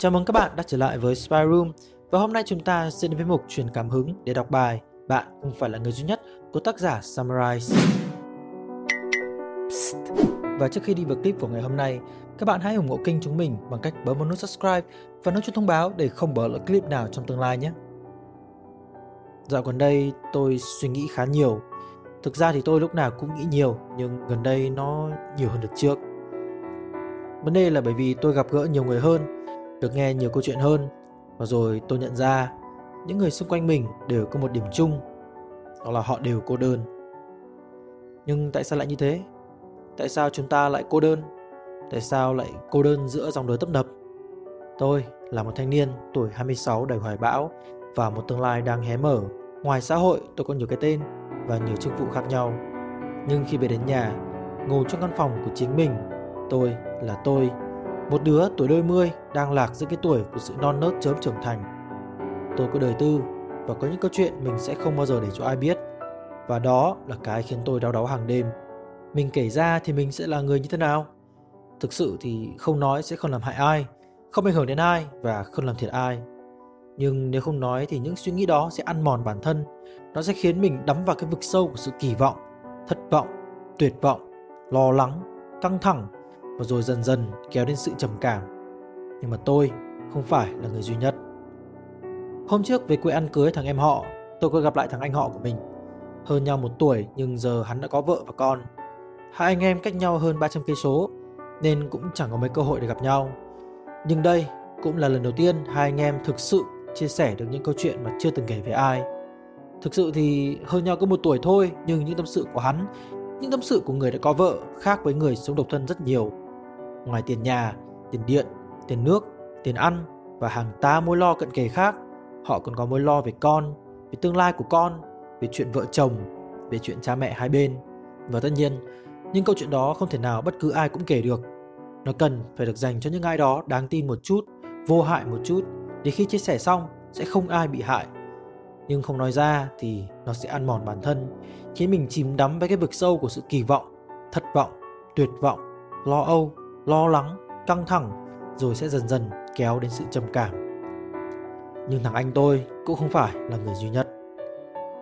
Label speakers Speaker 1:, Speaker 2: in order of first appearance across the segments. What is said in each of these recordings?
Speaker 1: Chào mừng các bạn đã trở lại với Spy Room và hôm nay chúng ta sẽ đến với mục truyền cảm hứng để đọc bài Bạn không phải là người duy nhất của tác giả Summarize. Psst. Và trước khi đi vào clip của ngày hôm nay, các bạn hãy ủng hộ kênh chúng mình bằng cách bấm vào nút subscribe và nút chuông thông báo để không bỏ lỡ clip nào trong tương lai nhé. Dạo gần đây tôi suy nghĩ khá nhiều. Thực ra thì tôi lúc nào cũng nghĩ nhiều nhưng gần đây nó nhiều hơn được trước. Vấn đề là bởi vì tôi gặp gỡ nhiều người hơn được nghe nhiều câu chuyện hơn. Và rồi tôi nhận ra, những người xung quanh mình đều có một điểm chung, đó là họ đều cô đơn. Nhưng tại sao lại như thế? Tại sao chúng ta lại cô đơn? Tại sao lại cô đơn giữa dòng đời tấp nập? Tôi là một thanh niên tuổi 26 đầy hoài bão và một tương lai đang hé mở. Ngoài xã hội, tôi có nhiều cái tên và nhiều chức vụ khác nhau. Nhưng khi về đến nhà, ngồi trong căn phòng của chính mình, tôi là tôi một đứa tuổi đôi mươi đang lạc giữa cái tuổi của sự non nớt chớm trưởng thành. Tôi có đời tư và có những câu chuyện mình sẽ không bao giờ để cho ai biết. Và đó là cái khiến tôi đau đáu hàng đêm. Mình kể ra thì mình sẽ là người như thế nào? Thực sự thì không nói sẽ không làm hại ai, không ảnh hưởng đến ai và không làm thiệt ai. Nhưng nếu không nói thì những suy nghĩ đó sẽ ăn mòn bản thân. Nó sẽ khiến mình đắm vào cái vực sâu của sự kỳ vọng, thất vọng, tuyệt vọng, lo lắng, căng thẳng và rồi dần dần kéo đến sự trầm cảm. Nhưng mà tôi không phải là người duy nhất. Hôm trước về quê ăn cưới thằng em họ, tôi có gặp lại thằng anh họ của mình. Hơn nhau một tuổi nhưng giờ hắn đã có vợ và con. Hai anh em cách nhau hơn 300 cây số nên cũng chẳng có mấy cơ hội để gặp nhau. Nhưng đây cũng là lần đầu tiên hai anh em thực sự chia sẻ được những câu chuyện mà chưa từng kể với ai. Thực sự thì hơn nhau có một tuổi thôi nhưng những tâm sự của hắn, những tâm sự của người đã có vợ khác với người sống độc thân rất nhiều. Ngoài tiền nhà, tiền điện, tiền nước, tiền ăn và hàng tá mối lo cận kề khác, họ còn có mối lo về con, về tương lai của con, về chuyện vợ chồng, về chuyện cha mẹ hai bên. Và tất nhiên, những câu chuyện đó không thể nào bất cứ ai cũng kể được. Nó cần phải được dành cho những ai đó đáng tin một chút, vô hại một chút, để khi chia sẻ xong sẽ không ai bị hại. Nhưng không nói ra thì nó sẽ ăn mòn bản thân, khiến mình chìm đắm với cái vực sâu của sự kỳ vọng, thất vọng, tuyệt vọng, lo âu lo lắng, căng thẳng rồi sẽ dần dần kéo đến sự trầm cảm. Nhưng thằng anh tôi cũng không phải là người duy nhất.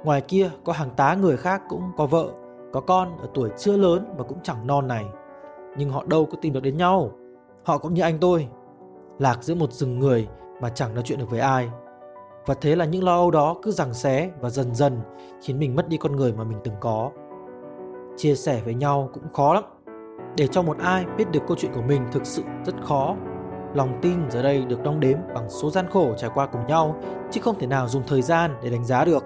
Speaker 1: Ngoài kia có hàng tá người khác cũng có vợ, có con ở tuổi chưa lớn mà cũng chẳng non này. Nhưng họ đâu có tìm được đến nhau. Họ cũng như anh tôi, lạc giữa một rừng người mà chẳng nói chuyện được với ai. Và thế là những lo âu đó cứ giằng xé và dần dần khiến mình mất đi con người mà mình từng có. Chia sẻ với nhau cũng khó lắm để cho một ai biết được câu chuyện của mình thực sự rất khó. Lòng tin giờ đây được đong đếm bằng số gian khổ trải qua cùng nhau, chứ không thể nào dùng thời gian để đánh giá được.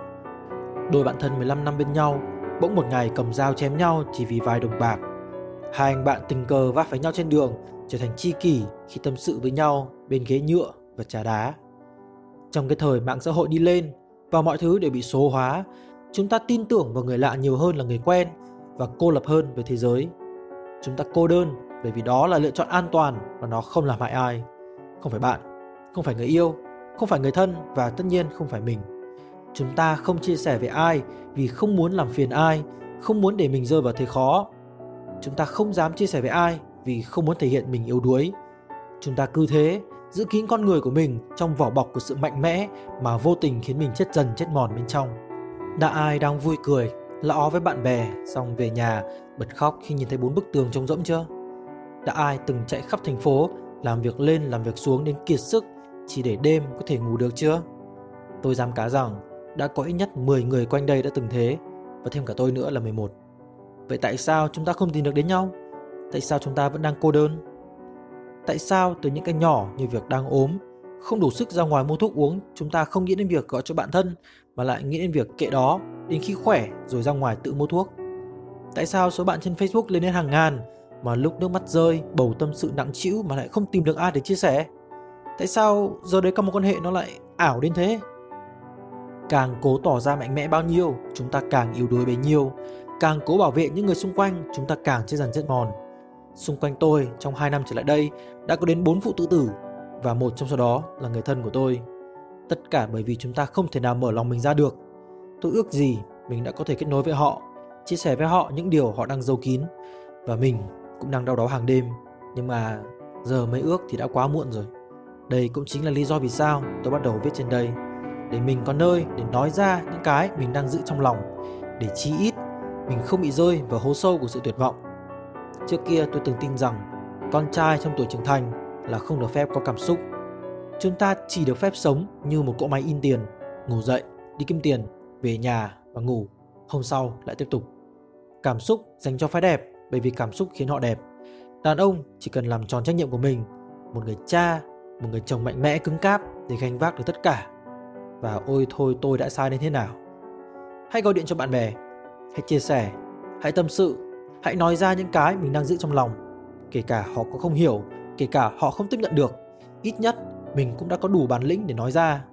Speaker 1: Đôi bạn thân 15 năm bên nhau, bỗng một ngày cầm dao chém nhau chỉ vì vài đồng bạc. Hai anh bạn tình cờ va phải nhau trên đường, trở thành chi kỷ khi tâm sự với nhau bên ghế nhựa và trà đá. Trong cái thời mạng xã hội đi lên và mọi thứ đều bị số hóa, chúng ta tin tưởng vào người lạ nhiều hơn là người quen và cô lập hơn với thế giới chúng ta cô đơn bởi vì đó là lựa chọn an toàn và nó không làm hại ai. Không phải bạn, không phải người yêu, không phải người thân và tất nhiên không phải mình. Chúng ta không chia sẻ với ai vì không muốn làm phiền ai, không muốn để mình rơi vào thế khó. Chúng ta không dám chia sẻ với ai vì không muốn thể hiện mình yếu đuối. Chúng ta cứ thế giữ kín con người của mình trong vỏ bọc của sự mạnh mẽ mà vô tình khiến mình chết dần chết mòn bên trong. Đã ai đang vui cười lõ với bạn bè xong về nhà bật khóc khi nhìn thấy bốn bức tường trông rỗng chưa? Đã ai từng chạy khắp thành phố, làm việc lên làm việc xuống đến kiệt sức chỉ để đêm có thể ngủ được chưa? Tôi dám cá rằng đã có ít nhất 10 người quanh đây đã từng thế và thêm cả tôi nữa là 11. Vậy tại sao chúng ta không tìm được đến nhau? Tại sao chúng ta vẫn đang cô đơn? Tại sao từ những cái nhỏ như việc đang ốm, không đủ sức ra ngoài mua thuốc uống, chúng ta không nghĩ đến việc gọi cho bạn thân mà lại nghĩ đến việc kệ đó đến khi khỏe rồi ra ngoài tự mua thuốc? Tại sao số bạn trên Facebook lên đến hàng ngàn mà lúc nước mắt rơi, bầu tâm sự nặng trĩu mà lại không tìm được ai để chia sẻ? Tại sao giờ đấy các mối quan hệ nó lại ảo đến thế? Càng cố tỏ ra mạnh mẽ bao nhiêu, chúng ta càng yếu đuối bấy nhiêu. Càng cố bảo vệ những người xung quanh, chúng ta càng chết dần chết mòn. Xung quanh tôi, trong 2 năm trở lại đây, đã có đến 4 vụ tự tử và một trong số đó là người thân của tôi. Tất cả bởi vì chúng ta không thể nào mở lòng mình ra được. Tôi ước gì mình đã có thể kết nối với họ chia sẻ với họ những điều họ đang giấu kín và mình cũng đang đau đớn hàng đêm nhưng mà giờ mới ước thì đã quá muộn rồi Đây cũng chính là lý do vì sao tôi bắt đầu viết trên đây để mình có nơi để nói ra những cái mình đang giữ trong lòng để chí ít mình không bị rơi vào hố sâu của sự tuyệt vọng. Trước kia tôi từng tin rằng con trai trong tuổi trưởng thành là không được phép có cảm xúc. Chúng ta chỉ được phép sống như một cỗ máy in tiền, ngủ dậy, đi kiếm tiền, về nhà và ngủ, hôm sau lại tiếp tục. Cảm xúc dành cho phái đẹp bởi vì cảm xúc khiến họ đẹp. Đàn ông chỉ cần làm tròn trách nhiệm của mình, một người cha, một người chồng mạnh mẽ cứng cáp để gánh vác được tất cả. Và ôi thôi tôi đã sai đến thế nào. Hãy gọi điện cho bạn bè, hãy chia sẻ, hãy tâm sự, hãy nói ra những cái mình đang giữ trong lòng. Kể cả họ có không hiểu, kể cả họ không tiếp nhận được, ít nhất mình cũng đã có đủ bản lĩnh để nói ra.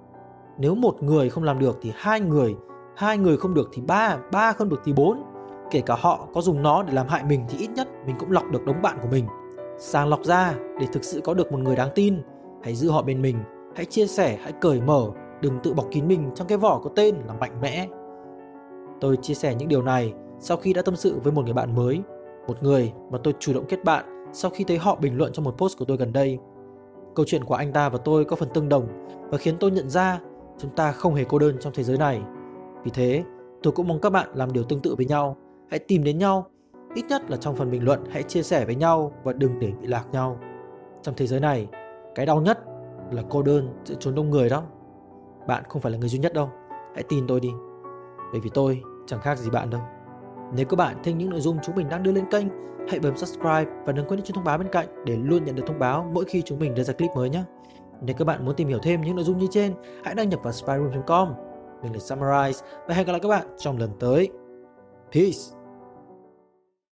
Speaker 1: Nếu một người không làm được thì hai người, hai người không được thì ba, ba không được thì bốn. Kể cả họ có dùng nó để làm hại mình thì ít nhất mình cũng lọc được đống bạn của mình. Sàng lọc ra để thực sự có được một người đáng tin. Hãy giữ họ bên mình, hãy chia sẻ, hãy cởi mở, đừng tự bọc kín mình trong cái vỏ có tên là mạnh mẽ. Tôi chia sẻ những điều này sau khi đã tâm sự với một người bạn mới, một người mà tôi chủ động kết bạn sau khi thấy họ bình luận trong một post của tôi gần đây. Câu chuyện của anh ta và tôi có phần tương đồng và khiến tôi nhận ra chúng ta không hề cô đơn trong thế giới này. Vì thế, tôi cũng mong các bạn làm điều tương tự với nhau. Hãy tìm đến nhau, ít nhất là trong phần bình luận hãy chia sẻ với nhau và đừng để bị lạc nhau. Trong thế giới này, cái đau nhất là cô đơn giữa chốn đông người đó. Bạn không phải là người duy nhất đâu. Hãy tin tôi đi. Bởi vì tôi chẳng khác gì bạn đâu. Nếu các bạn thích những nội dung chúng mình đang đưa lên kênh, hãy bấm subscribe và đừng quên chuông thông báo bên cạnh để luôn nhận được thông báo mỗi khi chúng mình đưa ra clip mới nhé. Nếu các bạn muốn tìm hiểu thêm những nội dung như trên, hãy đăng nhập vào spyroom.com. Mình là Summarize và hẹn gặp lại các bạn trong lần tới. Peace!